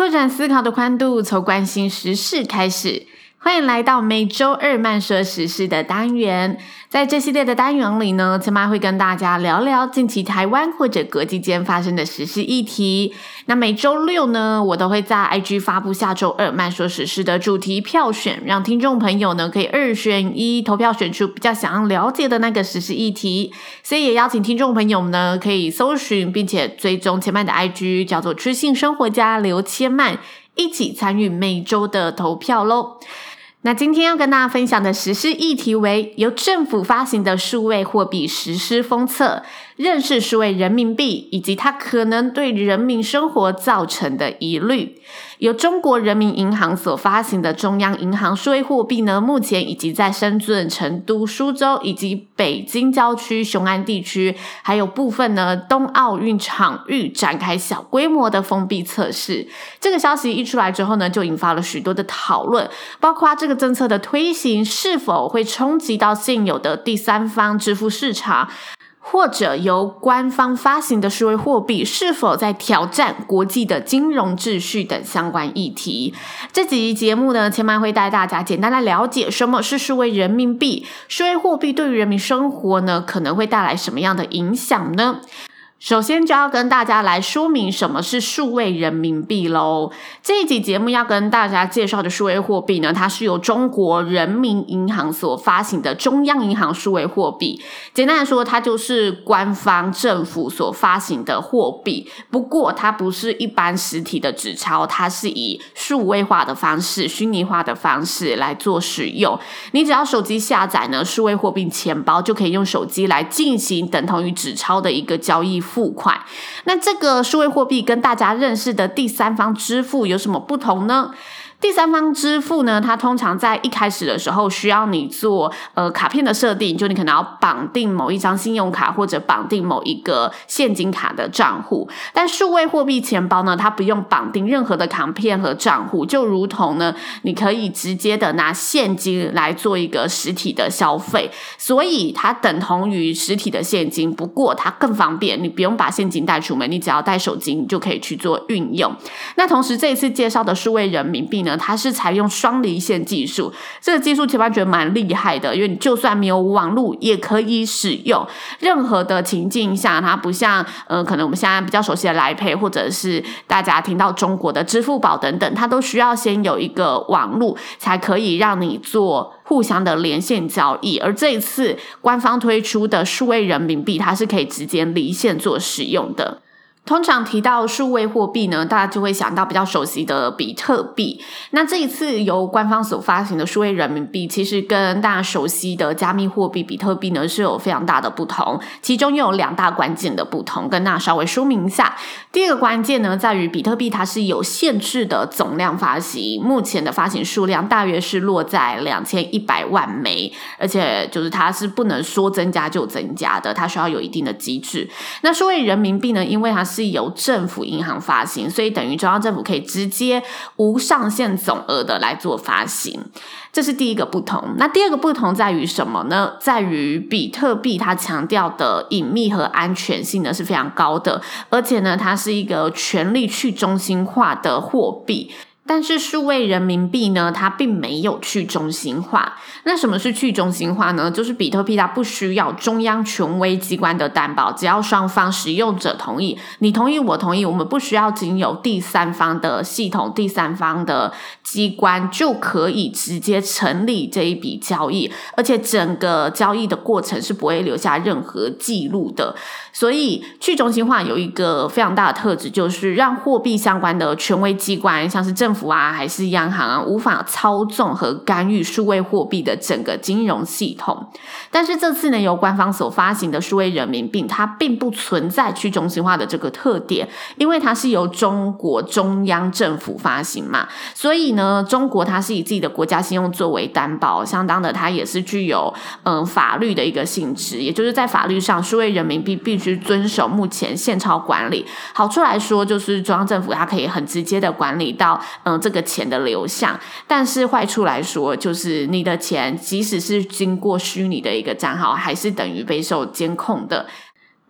拓展思考的宽度，从关心时事开始。欢迎来到每周二慢说时事的单元。在这系列的单元里呢，千妈会跟大家聊聊近期台湾或者国际间发生的时事议题。那每周六呢，我都会在 IG 发布下周二慢说时事的主题票选，让听众朋友呢可以二选一投票选出比较想要了解的那个时事议题。所以也邀请听众朋友呢可以搜寻并且追踪千曼的 IG，叫做知性生活家刘千曼，一起参与每周的投票喽。那今天要跟大家分享的实事议题为由政府发行的数位货币实施封测。认识数位人民币以及它可能对人民生活造成的疑虑。由中国人民银行所发行的中央银行数位货币呢，目前已经在深圳、成都、苏州以及北京郊区雄安地区，还有部分呢冬奥运场域展开小规模的封闭测试。这个消息一出来之后呢，就引发了许多的讨论，包括这个政策的推行是否会冲击到现有的第三方支付市场。或者由官方发行的数位货币是否在挑战国际的金融秩序等相关议题？这集节目呢，千万会带大家简单的了解什么是数位人民币，数位货币对于人民生活呢，可能会带来什么样的影响呢？首先就要跟大家来说明什么是数位人民币喽。这一集节目要跟大家介绍的数位货币呢，它是由中国人民银行所发行的中央银行数位货币。简单来说，它就是官方政府所发行的货币。不过，它不是一般实体的纸钞，它是以数位化的方式、虚拟化的方式来做使用。你只要手机下载呢，数位货币钱包，就可以用手机来进行等同于纸钞的一个交易。付款，那这个数位货币跟大家认识的第三方支付有什么不同呢？第三方支付呢，它通常在一开始的时候需要你做呃卡片的设定，就你可能要绑定某一张信用卡或者绑定某一个现金卡的账户。但数位货币钱包呢，它不用绑定任何的卡片和账户，就如同呢，你可以直接的拿现金来做一个实体的消费，所以它等同于实体的现金。不过它更方便，你不用把现金带出门，你只要带手机，你就可以去做运用。那同时这一次介绍的数位人民币呢，它是采用双离线技术，这个技术千万觉得蛮厉害的，因为你就算没有网络也可以使用。任何的情境下，它不像呃，可能我们现在比较熟悉的 Line Pay，或者是大家听到中国的支付宝等等，它都需要先有一个网络，才可以让你做互相的连线交易。而这一次官方推出的数位人民币，它是可以直接离线做使用的。通常提到数位货币呢，大家就会想到比较熟悉的比特币。那这一次由官方所发行的数位人民币，其实跟大家熟悉的加密货币比特币呢是有非常大的不同。其中又有两大关键的不同，跟大家稍微说明一下。第二个关键呢，在于比特币它是有限制的总量发行，目前的发行数量大约是落在两千一百万枚，而且就是它是不能说增加就增加的，它需要有一定的机制。那数位人民币呢，因为它是是由政府银行发行，所以等于中央政府可以直接无上限总额的来做发行，这是第一个不同。那第二个不同在于什么呢？在于比特币它强调的隐秘和安全性呢是非常高的，而且呢它是一个权力去中心化的货币。但是数位人民币呢，它并没有去中心化。那什么是去中心化呢？就是比特币它不需要中央权威机关的担保，只要双方使用者同意，你同意我同意，我们不需要经由第三方的系统、第三方的机关就可以直接成立这一笔交易，而且整个交易的过程是不会留下任何记录的。所以去中心化有一个非常大的特质，就是让货币相关的权威机关，像是政府。府啊，还是央行啊，无法操纵和干预数位货币的整个金融系统。但是这次呢，由官方所发行的数位人民币，它并不存在去中心化的这个特点，因为它是由中国中央政府发行嘛，所以呢，中国它是以自己的国家信用作为担保，相当的它也是具有嗯法律的一个性质，也就是在法律上，数位人民币必须遵守目前现钞管理。好处来说，就是中央政府它可以很直接的管理到嗯这个钱的流向，但是坏处来说，就是你的钱即使是经过虚拟的。一个账号还是等于备受监控的。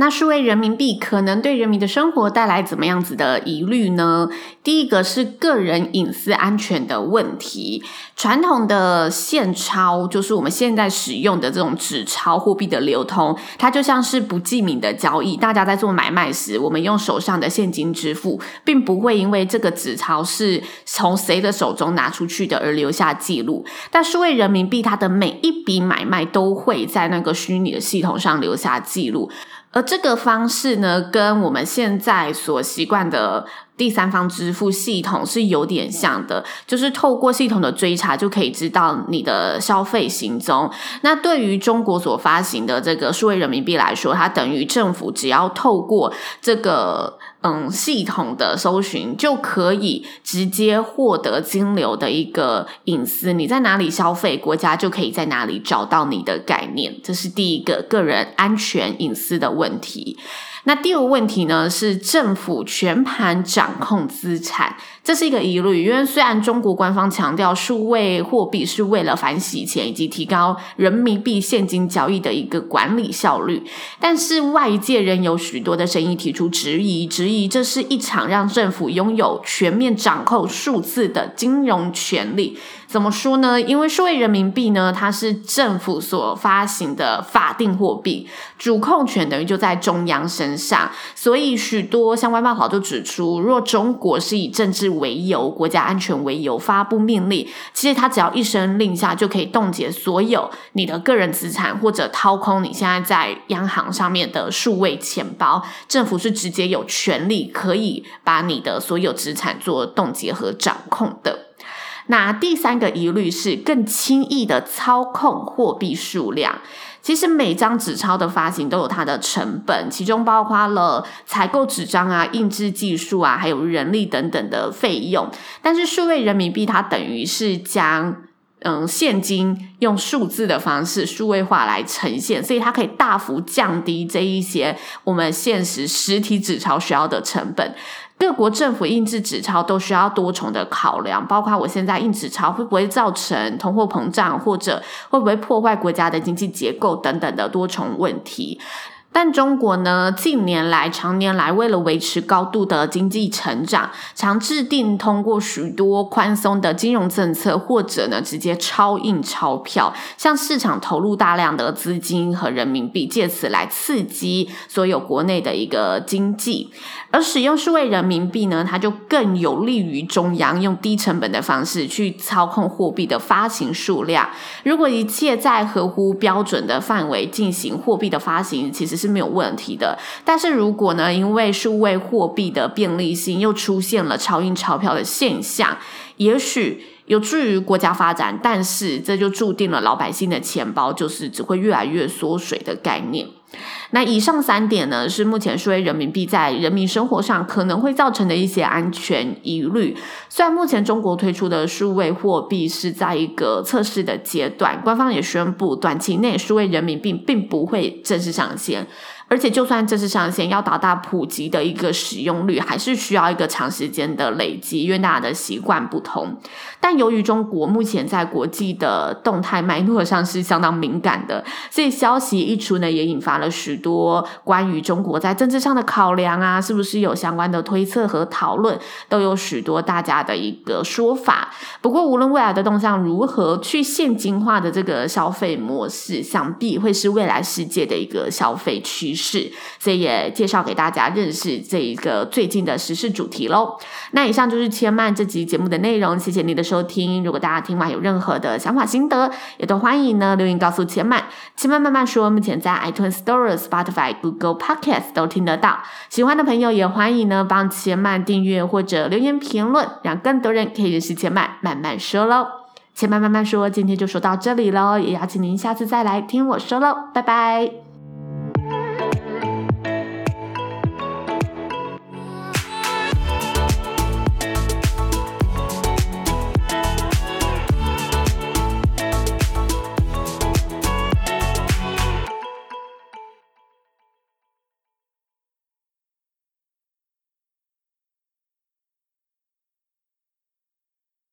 那数位人民币可能对人民的生活带来怎么样子的疑虑呢？第一个是个人隐私安全的问题。传统的现钞，就是我们现在使用的这种纸钞货币的流通，它就像是不记名的交易。大家在做买卖时，我们用手上的现金支付，并不会因为这个纸钞是从谁的手中拿出去的而留下记录。但数位人民币，它的每一笔买卖都会在那个虚拟的系统上留下记录。而这个方式呢，跟我们现在所习惯的第三方支付系统是有点像的，就是透过系统的追查就可以知道你的消费行踪。那对于中国所发行的这个数位人民币来说，它等于政府只要透过这个。嗯，系统的搜寻就可以直接获得金流的一个隐私。你在哪里消费，国家就可以在哪里找到你的概念。这是第一个个人安全隐私的问题。那第二个问题呢，是政府全盘掌控资产，这是一个疑虑。因为虽然中国官方强调数位货币是为了反洗钱以及提高人民币现金交易的一个管理效率，但是外界仍有许多的声音提出质疑，质疑这是一场让政府拥有全面掌控数字的金融权力。怎么说呢？因为数位人民币呢，它是政府所发行的法定货币，主控权等于就在中央身上。所以许多相关报道就指出，若中国是以政治为由、国家安全为由发布命令，其实他只要一声令下，就可以冻结所有你的个人资产，或者掏空你现在在央行上面的数位钱包。政府是直接有权利可以把你的所有资产做冻结和掌控的。那第三个疑虑是更轻易的操控货币数量。其实每张纸钞的发行都有它的成本，其中包括了采购纸张啊、印制技术啊，还有人力等等的费用。但是数位人民币它等于是将嗯现金用数字的方式数位化来呈现，所以它可以大幅降低这一些我们现实实体纸钞需要的成本。各国政府印制纸钞都需要多重的考量，包括我现在印纸钞会不会造成通货膨胀，或者会不会破坏国家的经济结构等等的多重问题。但中国呢，近年来、长年来，为了维持高度的经济成长，常制定通过许多宽松的金融政策，或者呢，直接超印钞票，向市场投入大量的资金和人民币，借此来刺激所有国内的一个经济。而使用数位人民币呢，它就更有利于中央用低成本的方式去操控货币的发行数量。如果一切在合乎标准的范围进行货币的发行，其实是没有问题的。但是如果呢，因为数位货币的便利性又出现了超印钞票的现象，也许有助于国家发展，但是这就注定了老百姓的钱包就是只会越来越缩水的概念。那以上三点呢，是目前数位人民币在人民生活上可能会造成的一些安全疑虑。虽然目前中国推出的数位货币是在一个测试的阶段，官方也宣布短期内数位人民币并不会正式上线。而且，就算正式上线，要达到普及的一个使用率，还是需要一个长时间的累积，因为大家的习惯不同。但由于中国目前在国际的动态脉络上是相当敏感的，所以消息一出呢，也引发了许多关于中国在政治上的考量啊，是不是有相关的推测和讨论，都有许多大家的一个说法。不过，无论未来的动向如何，去现金化的这个消费模式，想必会是未来世界的一个消费趋势。事，所以也介绍给大家认识这一个最近的时事主题喽。那以上就是千嫚这集节目的内容，谢谢你的收听。如果大家听完有任何的想法心得，也都欢迎呢留言告诉千嫚。千嫚慢慢说，目前在 iTunes Store、Spotify、Google Podcast 都听得到。喜欢的朋友也欢迎呢帮千嫚订阅或者留言评论，让更多人可以认识千嫚慢慢说喽。千嫚慢慢说，今天就说到这里喽，也邀请您下次再来听我说喽，拜拜。